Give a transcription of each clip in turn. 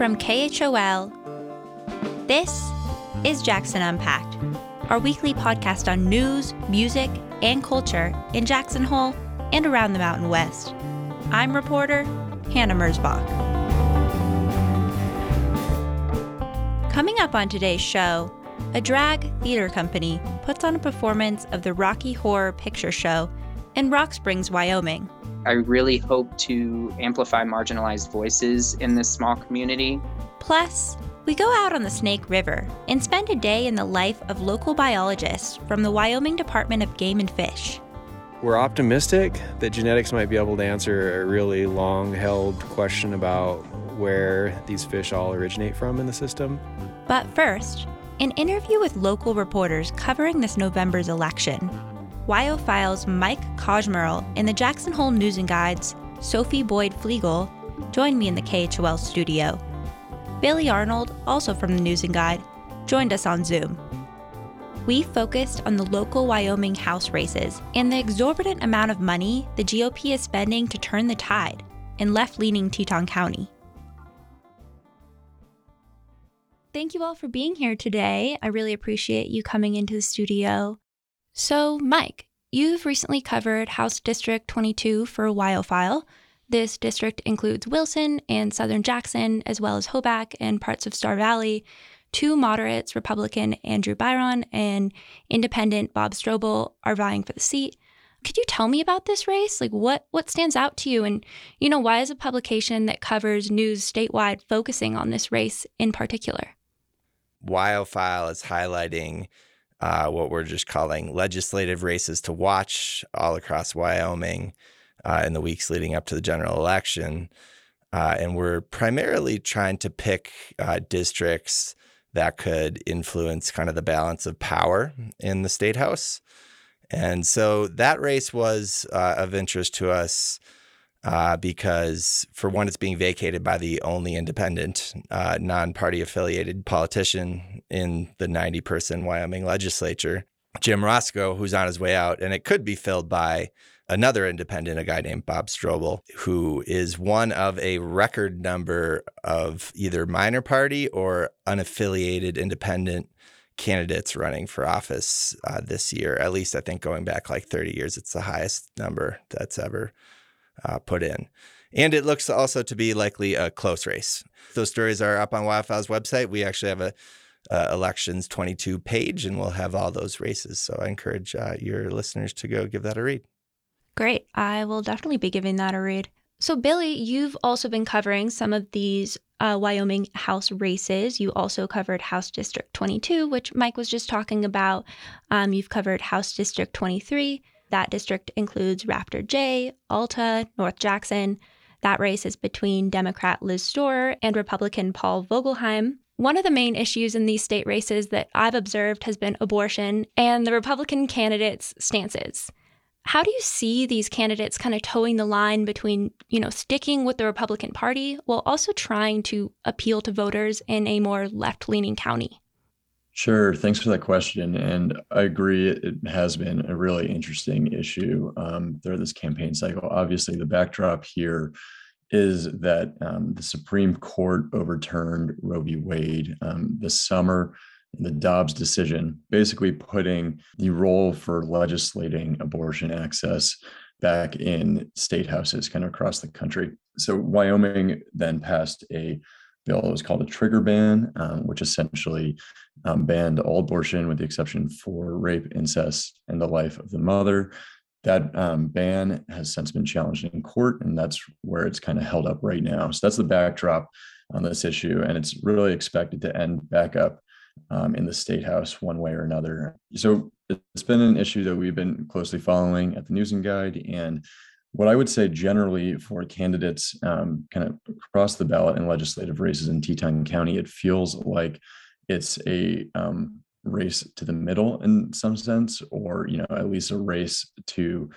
From KHOL, this is Jackson Unpacked, our weekly podcast on news, music, and culture in Jackson Hole and around the Mountain West. I'm reporter Hannah Mersbach. Coming up on today's show, a drag theater company puts on a performance of the Rocky Horror Picture Show in Rock Springs, Wyoming. I really hope to amplify marginalized voices in this small community. Plus, we go out on the Snake River and spend a day in the life of local biologists from the Wyoming Department of Game and Fish. We're optimistic that genetics might be able to answer a really long held question about where these fish all originate from in the system. But first, an interview with local reporters covering this November's election. WyoFile's Mike Koshmrl and the Jackson Hole News and Guide's Sophie Boyd Flegel joined me in the KHOL studio. Billy Arnold, also from the News and Guide, joined us on Zoom. We focused on the local Wyoming House races and the exorbitant amount of money the GOP is spending to turn the tide in left leaning Teton County. Thank you all for being here today. I really appreciate you coming into the studio. So, Mike, you've recently covered House District 22 for WyoFile. This district includes Wilson and Southern Jackson, as well as Hoback and parts of Star Valley. Two moderates, Republican Andrew Byron and Independent Bob Strobel, are vying for the seat. Could you tell me about this race? Like what what stands out to you and you know why is a publication that covers news statewide focusing on this race in particular? WyoFile is highlighting uh, what we're just calling legislative races to watch all across Wyoming uh, in the weeks leading up to the general election. Uh, and we're primarily trying to pick uh, districts that could influence kind of the balance of power in the state house. And so that race was uh, of interest to us uh, because, for one, it's being vacated by the only independent, uh, non party affiliated politician in the 90 person Wyoming legislature, Jim Roscoe, who's on his way out. And it could be filled by another independent, a guy named Bob Strobel, who is one of a record number of either minor party or unaffiliated independent candidates running for office uh, this year. At least I think going back like 30 years, it's the highest number that's ever uh, put in. And it looks also to be likely a close race. Those stories are up on WyoFile's website. We actually have a uh, elections 22 page and we'll have all those races. So I encourage uh, your listeners to go give that a read. Great. I will definitely be giving that a read. So, Billy, you've also been covering some of these uh, Wyoming House races. You also covered House District 22, which Mike was just talking about. Um, you've covered House District 23, that district includes Rafter J, Alta, North Jackson. That race is between Democrat Liz Storer and Republican Paul Vogelheim. One of the main issues in these state races that I've observed has been abortion and the Republican candidates' stances. How do you see these candidates kind of toeing the line between, you know, sticking with the Republican Party while also trying to appeal to voters in a more left-leaning county? Sure. Thanks for that question. And I agree, it has been a really interesting issue um, through this campaign cycle. Obviously, the backdrop here is that um, the Supreme Court overturned Roe v. Wade um, this summer. The Dobbs decision, basically putting the role for legislating abortion access back in state houses kind of across the country. So, Wyoming then passed a bill that was called a trigger ban, um, which essentially um, banned all abortion with the exception for rape, incest, and the life of the mother. That um, ban has since been challenged in court, and that's where it's kind of held up right now. So that's the backdrop on this issue, and it's really expected to end back up um, in the state house one way or another. So it's been an issue that we've been closely following at the News and Guide, and what I would say generally for candidates um, kind of across the ballot in legislative races in Teton County, it feels like it's a um, race to the middle in some sense, or you know at least a race to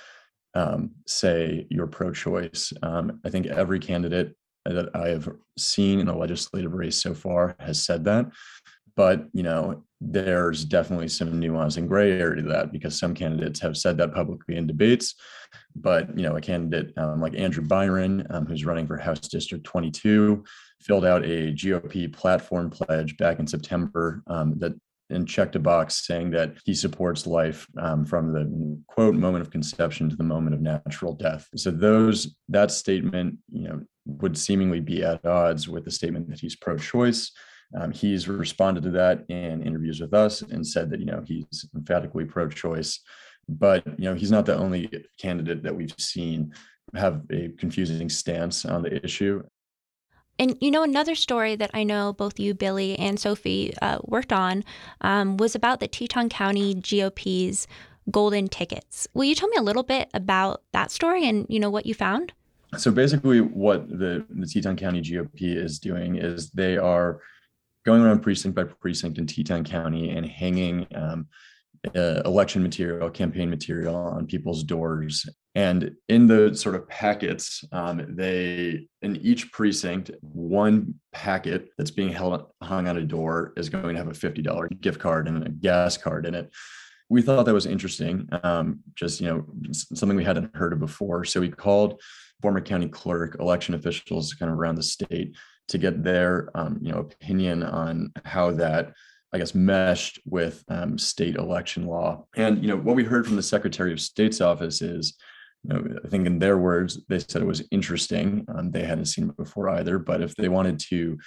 um, say you're pro-choice. Um, I think every candidate that I have seen in a legislative race so far has said that, but you know there's definitely some nuance and gray area to that because some candidates have said that publicly in debates but you know a candidate um, like andrew byron um, who's running for house district 22 filled out a GOP platform pledge back in September um, that and checked a box saying that he supports life um, from the quote moment of conception to the moment of natural death. So those that statement, you know, would seemingly be at odds with the statement that he's pro-choice. Um, he's responded to that in interviews with us and said that you know he's emphatically pro-choice, but you know he's not the only candidate that we've seen have a confusing stance on the issue. And you know, another story that I know both you, Billy, and Sophie uh, worked on um, was about the Teton County GOP's golden tickets. Will you tell me a little bit about that story and you know what you found? So basically, what the the Teton County GOP is doing is they are going around precinct by precinct in Teton County and hanging um, uh, election material, campaign material on people's doors. And in the sort of packets, um, they, in each precinct, one packet that's being held hung on a door is going to have a $50 gift card and a gas card in it. We thought that was interesting, um, just, you know, something we hadn't heard of before. So we called former county clerk, election officials kind of around the state to get their, um, you know, opinion on how that I guess, meshed with um, state election law. And you know what we heard from the Secretary of State's office is, you know, I think in their words, they said it was interesting. Um, they hadn't seen it before either, but if they wanted to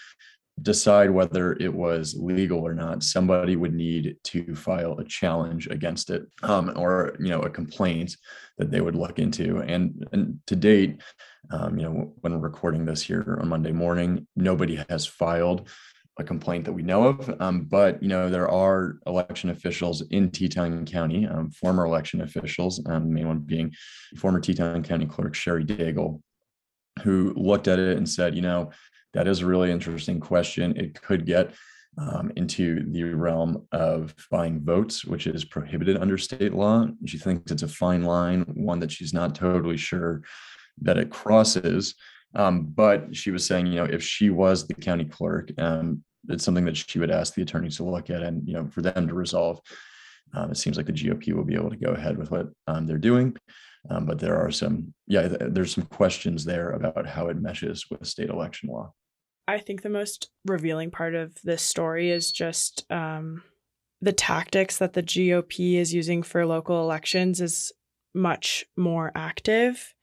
decide whether it was legal or not, somebody would need to file a challenge against it, um, or you know, a complaint that they would look into. And and to date, um, you know, when recording this here on Monday morning, nobody has filed a complaint that we know of. Um, but you know, there are election officials in Teton County, um, former election officials, um, the main one being former Teton County Clerk Sherry Daigle, who looked at it and said, you know, that is a really interesting question. It could get um, into the realm of buying votes, which is prohibited under state law. She thinks it's a fine line, one that she's not totally sure that it crosses. Um, but she was saying, you know, if she was the county clerk, um, it's something that she would ask the attorneys to look at and, you know, for them to resolve. Um, it seems like the GOP will be able to go ahead with what um, they're doing. Um, but there are some, yeah, there's some questions there about how it meshes with state election law. I think the most revealing part of this story is just um, the tactics that the GOP is using for local elections is much more active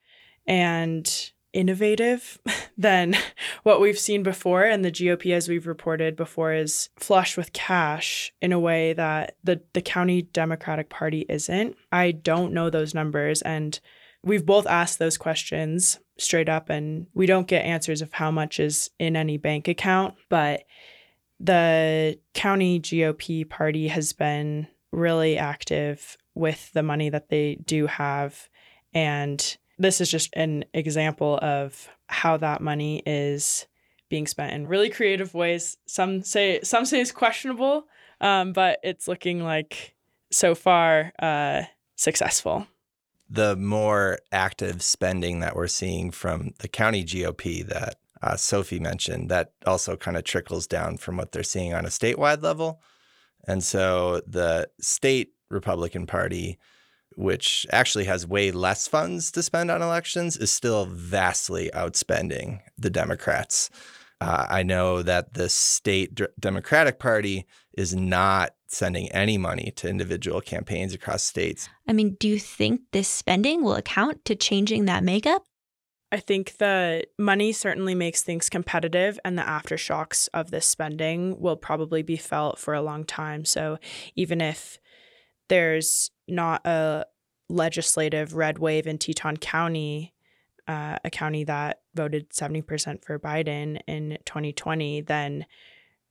and innovative than what we've seen before. And the GOP, as we've reported before, is flush with cash in a way that the, the county Democratic Party isn't. I don't know those numbers. And we've both asked those questions straight up, and we don't get answers of how much is in any bank account. But the county GOP party has been really active with the money that they do have. And this is just an example of how that money is being spent in really creative ways. Some say some say it's questionable, um, but it's looking like so far uh, successful. The more active spending that we're seeing from the county GOP that uh, Sophie mentioned, that also kind of trickles down from what they're seeing on a statewide level. And so the state Republican Party which actually has way less funds to spend on elections, is still vastly outspending the Democrats. Uh, I know that the state D- Democratic Party is not sending any money to individual campaigns across states. I mean, do you think this spending will account to changing that makeup? I think the money certainly makes things competitive, and the aftershocks of this spending will probably be felt for a long time. So, even if there's not a legislative red wave in Teton County, uh, a county that voted 70% for Biden in 2020, then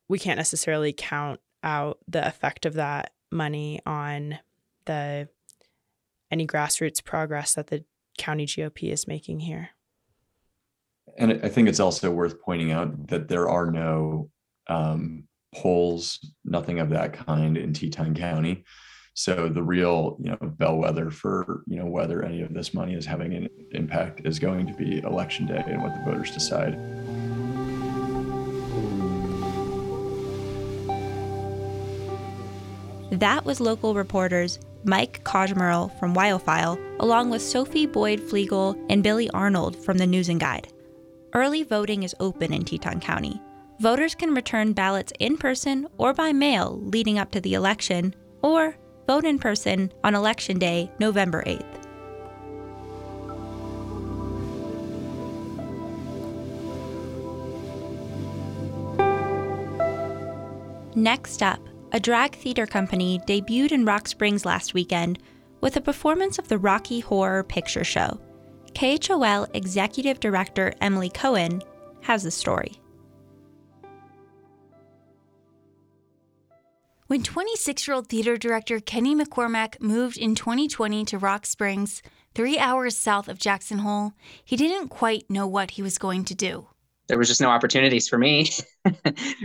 we can't necessarily count out the effect of that money on the any grassroots progress that the county GOP is making here. And I think it's also worth pointing out that there are no um, polls, nothing of that kind in Teton County. So the real, you know, bellwether for, you know, whether any of this money is having an impact is going to be election day and what the voters decide. That was local reporters Mike Koshmrl from WyoFile, along with Sophie Boyd Flegel and Billy Arnold from the News and Guide. early voting is open in Teton County. Voters can return ballots in person or by mail leading up to the election, or vote in person on Election Day, November 8th. Next up, a drag theater company debuted in Rock Springs last weekend with a performance of the Rocky Horror Picture Show. KHOL Executive Director Emily Cohen has the story. When 26 year old theater director Kenny McCormack moved in 2020 to Rock Springs, three hours south of Jackson Hole, he didn't quite know what he was going to do. There was just no opportunities for me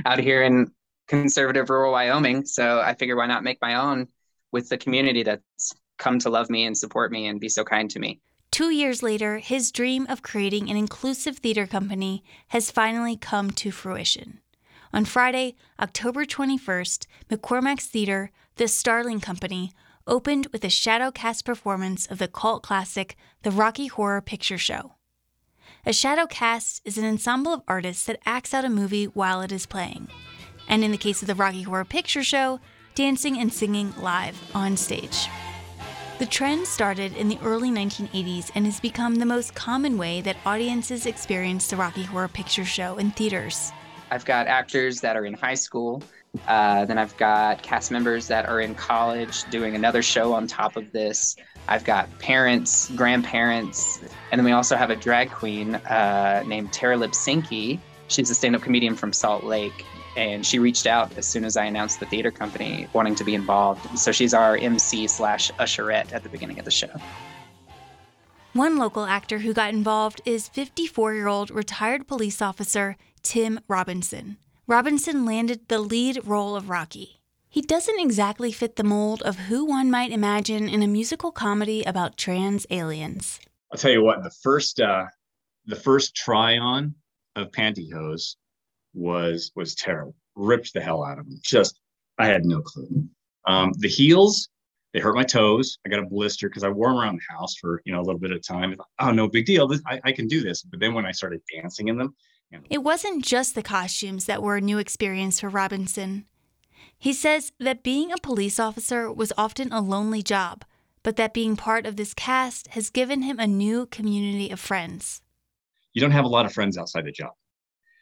out here in conservative rural Wyoming. So I figured why not make my own with the community that's come to love me and support me and be so kind to me. Two years later, his dream of creating an inclusive theater company has finally come to fruition. On Friday, October 21st, McCormack's Theater, the Starling Company, opened with a shadow cast performance of the cult classic The Rocky Horror Picture Show. A shadow cast is an ensemble of artists that acts out a movie while it is playing. And in the case of the Rocky Horror Picture Show, dancing and singing live on stage. The trend started in the early 1980s and has become the most common way that audiences experience the Rocky Horror Picture Show in theaters. I've got actors that are in high school. Uh, then I've got cast members that are in college doing another show on top of this. I've got parents, grandparents, and then we also have a drag queen uh, named Tara Lipsinki. She's a stand up comedian from Salt Lake and she reached out as soon as I announced the theater company wanting to be involved. So she's our MC slash usherette at the beginning of the show. One local actor who got involved is 54 year old retired police officer Tim Robinson. Robinson landed the lead role of Rocky. He doesn't exactly fit the mold of who one might imagine in a musical comedy about trans aliens. I'll tell you what, the first uh, the first try on of pantyhose was was terrible. Ripped the hell out of them. Just I had no clue. Um, the heels they hurt my toes. I got a blister because I wore them around the house for you know a little bit of time. Oh, no big deal. This, I, I can do this. But then when I started dancing in them, you know, it wasn't just the costumes that were a new experience for Robinson. He says that being a police officer was often a lonely job, but that being part of this cast has given him a new community of friends. You don't have a lot of friends outside the job.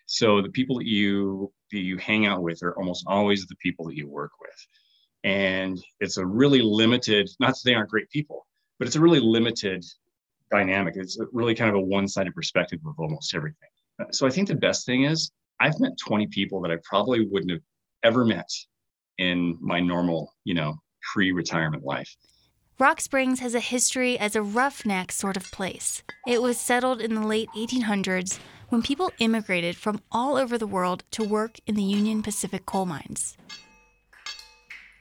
So the people that you that you hang out with are almost always the people that you work with. And it's a really limited, not that they aren't great people, but it's a really limited dynamic. It's really kind of a one-sided perspective of almost everything. So I think the best thing is I've met 20 people that I probably wouldn't have ever met in my normal, you know, pre-retirement life. Rock Springs has a history as a roughneck sort of place. It was settled in the late 1800s when people immigrated from all over the world to work in the Union Pacific coal mines.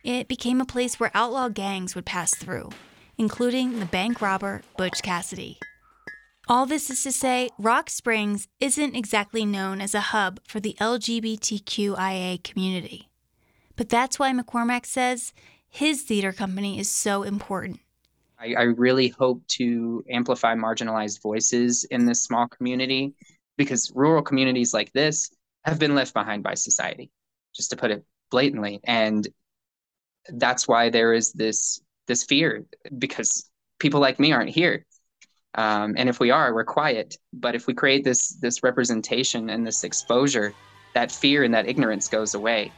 It became a place where outlaw gangs would pass through, including the bank robber Butch Cassidy. All this is to say, Rock Springs isn't exactly known as a hub for the LGBTQIA community. But that's why McCormack says his theater company is so important. I, I really hope to amplify marginalized voices in this small community because rural communities like this have been left behind by society, just to put it blatantly. And that's why there is this this fear because people like me aren't here. Um, and if we are, we're quiet. But if we create this this representation and this exposure, that fear and that ignorance goes away.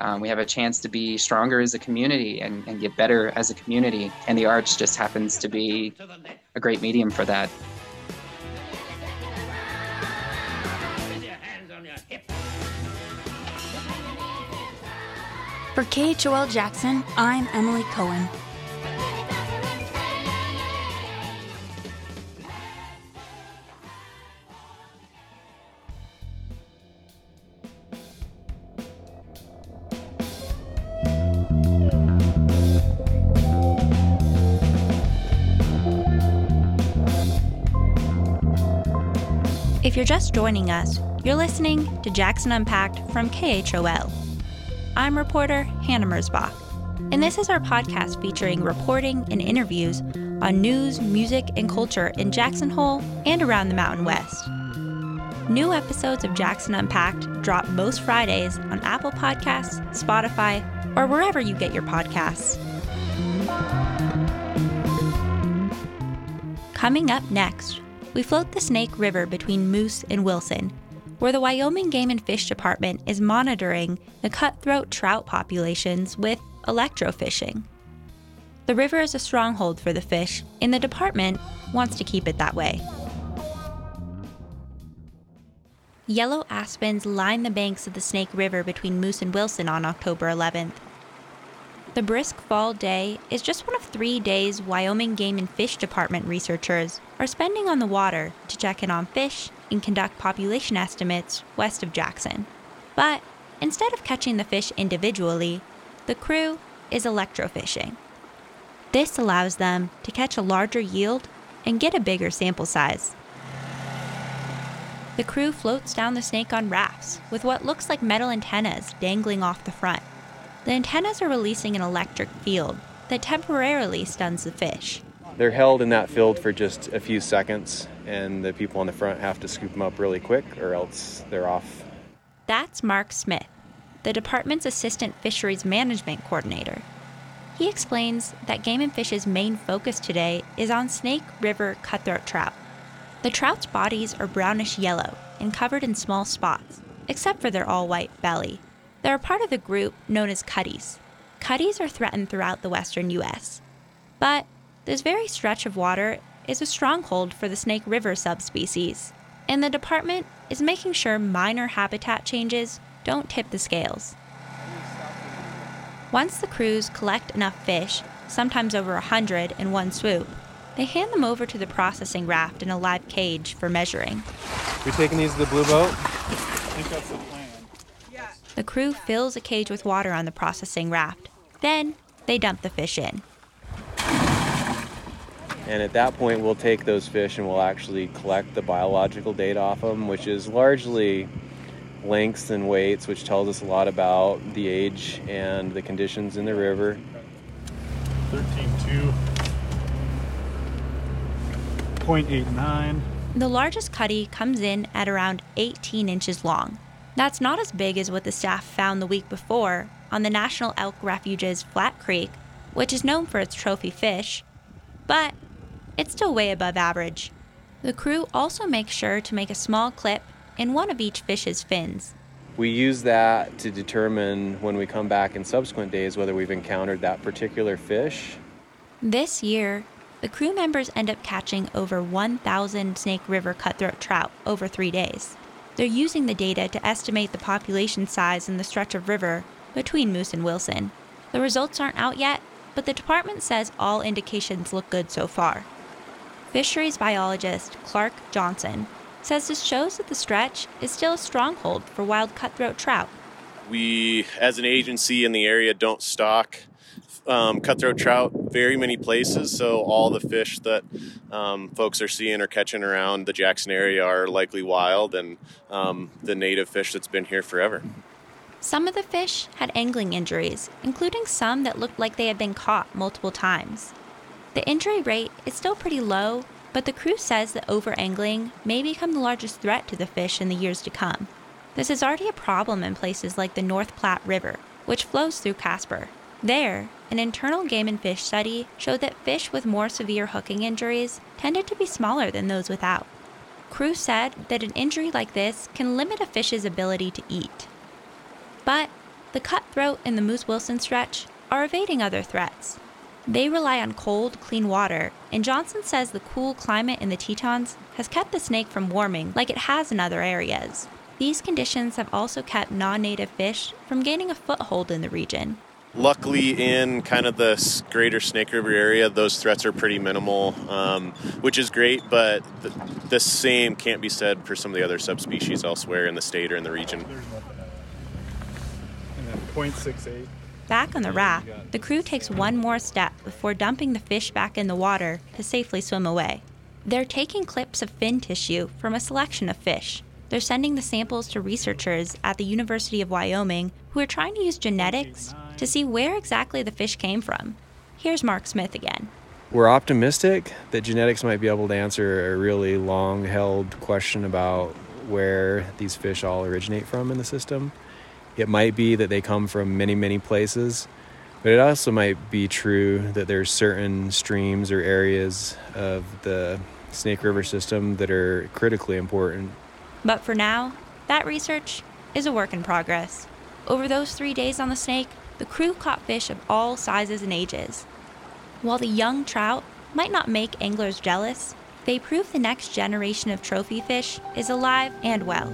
Um, we have a chance to be stronger as a community and, and get better as a community. And the arts just happens to be a great medium for that. For KHOL Jackson, I'm Emily Cohen. If you're just joining us, you're listening to Jackson Unpacked from KHOL. I'm reporter Hannah Mersbach, and this is our podcast featuring reporting and interviews on news, music, and culture in Jackson Hole and around the Mountain West. New episodes of Jackson Unpacked drop most Fridays on Apple Podcasts, Spotify, or wherever you get your podcasts. Coming up next, we float the Snake River between Moose and Wilson, where the Wyoming Game and Fish Department is monitoring the cutthroat trout populations with electrofishing. The river is a stronghold for the fish, and the department wants to keep it that way. Yellow aspens line the banks of the Snake River between Moose and Wilson on October 11th. The brisk fall day is just one of three days Wyoming Game and Fish Department researchers are spending on the water to check in on fish and conduct population estimates west of Jackson. But instead of catching the fish individually, the crew is electrofishing. This allows them to catch a larger yield and get a bigger sample size. The crew floats down the snake on rafts with what looks like metal antennas dangling off the front. The antennas are releasing an electric field that temporarily stuns the fish. They're held in that field for just a few seconds, and the people on the front have to scoop them up really quick, or else they're off. That's Mark Smith, the department's assistant fisheries management coordinator. He explains that Game and Fish's main focus today is on Snake River cutthroat trout. The trout's bodies are brownish yellow and covered in small spots, except for their all white belly. They're a part of the group known as cutties. Cutties are threatened throughout the western U.S. But this very stretch of water is a stronghold for the Snake River subspecies, and the department is making sure minor habitat changes don't tip the scales. Once the crews collect enough fish, sometimes over a hundred in one swoop, they hand them over to the processing raft in a live cage for measuring. We're taking these to the blue boat? I think that's the crew fills a cage with water on the processing raft. Then they dump the fish in. And at that point, we'll take those fish and we'll actually collect the biological data off them, which is largely lengths and weights, which tells us a lot about the age and the conditions in the river. 13.2.89. The largest cutty comes in at around 18 inches long. That's not as big as what the staff found the week before on the National Elk Refuge's Flat Creek, which is known for its trophy fish, but it's still way above average. The crew also makes sure to make a small clip in one of each fish's fins. We use that to determine when we come back in subsequent days whether we've encountered that particular fish. This year, the crew members end up catching over 1,000 Snake River cutthroat trout over three days. They're using the data to estimate the population size in the stretch of river between Moose and Wilson. The results aren't out yet, but the department says all indications look good so far. Fisheries biologist Clark Johnson says this shows that the stretch is still a stronghold for wild cutthroat trout. We, as an agency in the area, don't stock um, cutthroat trout very many places. So all the fish that um, folks are seeing or catching around the Jackson area are likely wild and um, the native fish that's been here forever. Some of the fish had angling injuries, including some that looked like they had been caught multiple times. The injury rate is still pretty low, but the crew says that over angling may become the largest threat to the fish in the years to come. This is already a problem in places like the North Platte River, which flows through Casper. There, an internal game and fish study showed that fish with more severe hooking injuries tended to be smaller than those without. Crew said that an injury like this can limit a fish's ability to eat. But the cutthroat and the Moose Wilson stretch are evading other threats. They rely on cold, clean water, and Johnson says the cool climate in the Tetons has kept the snake from warming like it has in other areas. These conditions have also kept non native fish from gaining a foothold in the region. Luckily, in kind of the greater Snake River area, those threats are pretty minimal, um, which is great, but the, the, same can't be said for some of the other subspecies elsewhere in the state or in the region. And then 0.68. Back on the raft, the crew takes one more step before dumping the fish back in the water to safely swim away. They're taking clips of fin tissue from a selection of fish. They're sending the samples to researchers at the University of Wyoming who are trying to use genetics to see where exactly the fish came from. Here's Mark Smith again. We're optimistic that genetics might be able to answer a really long held question about where these fish all originate from in the system. It might be that they come from many, many places, but it also might be true that there's certain streams or areas of the Snake River system that are critically important. But for now, that research is a work in progress. Over those three days on the Snake, the crew caught fish of all sizes and ages. While the young trout might not make anglers jealous, they prove the next generation of trophy fish is alive and well.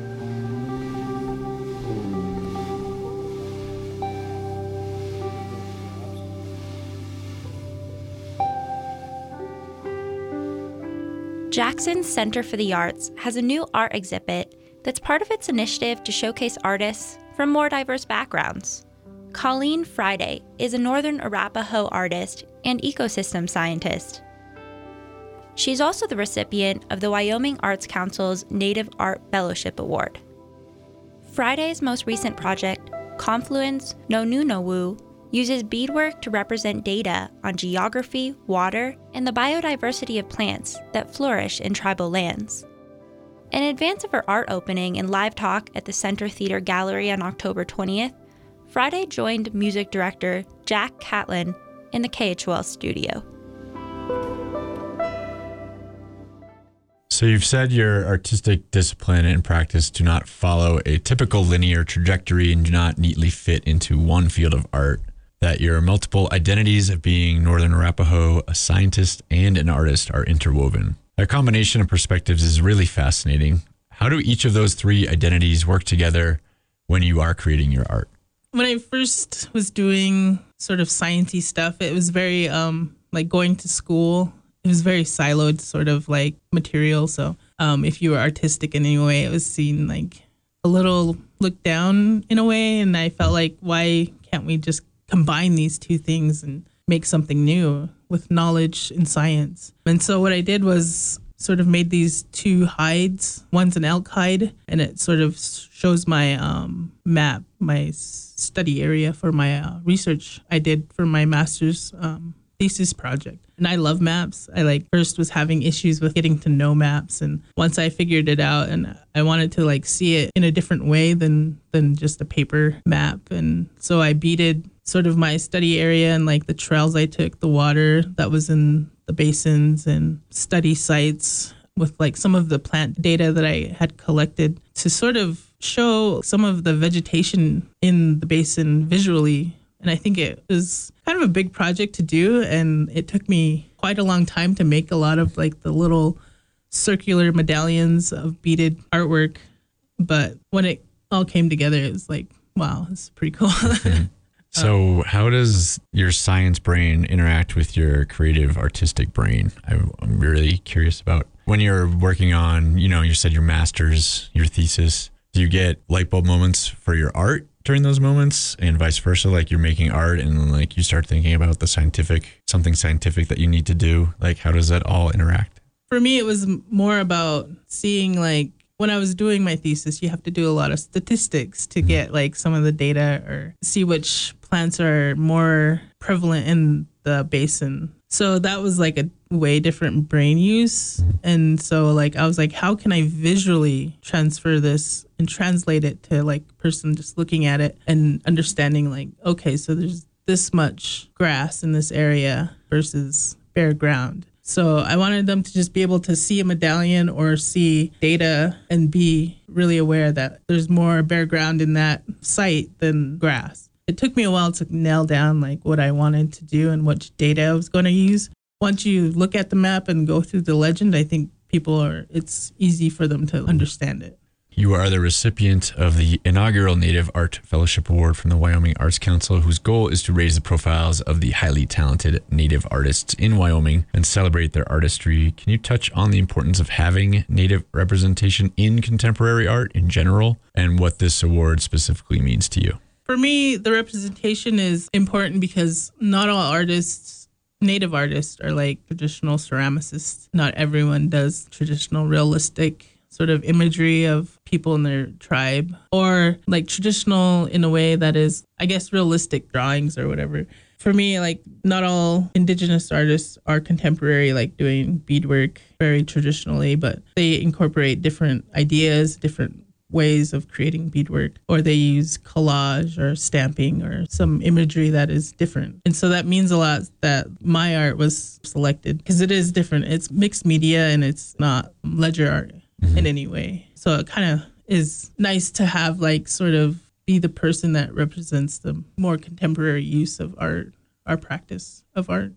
Jackson's Center for the Arts has a new art exhibit that's part of its initiative to showcase artists from more diverse backgrounds. Colleen Friday is a Northern Arapaho artist and ecosystem scientist. She's also the recipient of the Wyoming Arts Council's Native Art Fellowship Award. Friday's most recent project, Confluence No Nunawu, uses beadwork to represent data on geography, water, and the biodiversity of plants that flourish in tribal lands. In advance of her art opening and live talk at the Center Theater Gallery on October 20th, Friday joined music director Jack Catlin in the KHOL studio. So, you've said your artistic discipline and practice do not follow a typical linear trajectory and do not neatly fit into one field of art that your multiple identities of being Northern Arapaho, a scientist, and an artist are interwoven. That combination of perspectives is really fascinating. How do each of those three identities work together when you are creating your art? When I first was doing sort of sciencey stuff, it was very um like going to school. It was very siloed sort of like material. So um, if you were artistic in any way, it was seen like a little looked down in a way. And I felt like, why can't we just combine these two things and make something new with knowledge and science. And so what I did was sort of made these two hides. One's an elk hide, and it sort of shows my um, map, my study area for my uh, research I did for my master's um, thesis project. And I love maps. I like first was having issues with getting to know maps and once I figured it out and I wanted to like see it in a different way than than just a paper map and so I beaded sort of my study area and like the trails I took, the water that was in the basins and study sites with like some of the plant data that I had collected to sort of show some of the vegetation in the basin visually and I think it was kind of a big project to do. And it took me quite a long time to make a lot of like the little circular medallions of beaded artwork. But when it all came together, it was like, wow, it's pretty cool. so, how does your science brain interact with your creative artistic brain? I'm really curious about when you're working on, you know, you said your master's, your thesis. Do you get light bulb moments for your art during those moments and vice versa like you're making art and like you start thinking about the scientific something scientific that you need to do like how does that all interact for me it was more about seeing like when i was doing my thesis you have to do a lot of statistics to get like some of the data or see which plants are more prevalent in the basin so that was like a way different brain use. And so like I was like, how can I visually transfer this and translate it to like person just looking at it and understanding like, okay, so there's this much grass in this area versus bare ground. So I wanted them to just be able to see a medallion or see data and be really aware that there's more bare ground in that site than grass it took me a while to nail down like what I wanted to do and which data I was going to use. Once you look at the map and go through the legend, I think people are it's easy for them to understand it. You are the recipient of the inaugural Native Art Fellowship Award from the Wyoming Arts Council, whose goal is to raise the profiles of the highly talented Native artists in Wyoming and celebrate their artistry. Can you touch on the importance of having Native representation in contemporary art in general and what this award specifically means to you? For me, the representation is important because not all artists, native artists, are like traditional ceramicists. Not everyone does traditional realistic sort of imagery of people in their tribe or like traditional in a way that is, I guess, realistic drawings or whatever. For me, like not all indigenous artists are contemporary, like doing beadwork very traditionally, but they incorporate different ideas, different ways of creating beadwork, or they use collage or stamping or some imagery that is different. And so that means a lot that my art was selected because it is different. It's mixed media and it's not ledger art mm-hmm. in any way. So it kind of is nice to have like sort of be the person that represents the more contemporary use of art, our practice of art.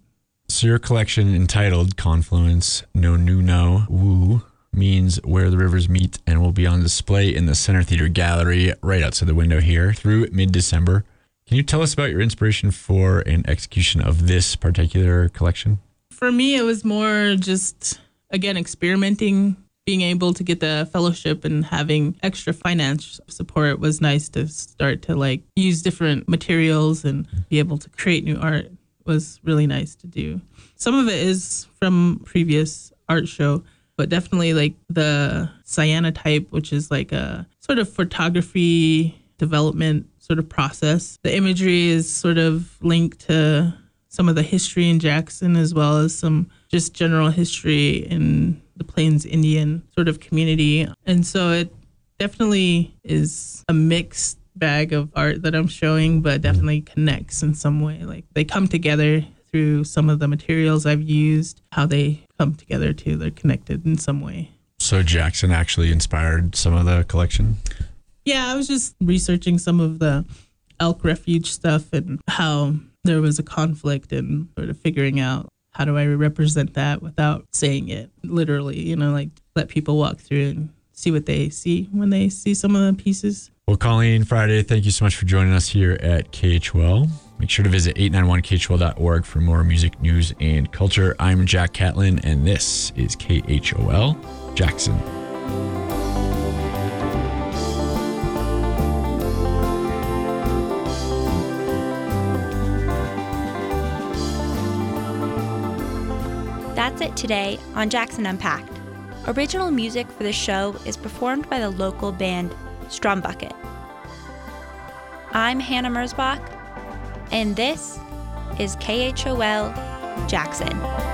So your collection entitled Confluence No Nu No Woo means where the rivers meet and will be on display in the Center Theater Gallery right outside the window here through mid December. Can you tell us about your inspiration for an execution of this particular collection? For me, it was more just, again, experimenting. Being able to get the fellowship and having extra finance support was nice to start to like use different materials and be able to create new art was really nice to do. Some of it is from previous art show, but definitely like the cyanotype, which is like a sort of photography development sort of process. The imagery is sort of linked to some of the history in Jackson as well as some just general history in the Plains Indian sort of community. And so it definitely is a mixed bag of art that I'm showing, but definitely connects in some way. Like they come together through some of the materials I've used, how they come together too. They're connected in some way. So Jackson actually inspired some of the collection? Yeah, I was just researching some of the elk refuge stuff and how there was a conflict and sort of figuring out how do I represent that without saying it literally, you know, like let people walk through and see what they see when they see some of the pieces. Well, Colleen Friday, thank you so much for joining us here at KHOL. Make sure to visit 891khol.org for more music, news, and culture. I'm Jack Catlin, and this is KHOL Jackson. That's it today on Jackson Unpacked. Original music for the show is performed by the local band Strumbucket. I'm Hannah Mersbach, and this is KHOL Jackson.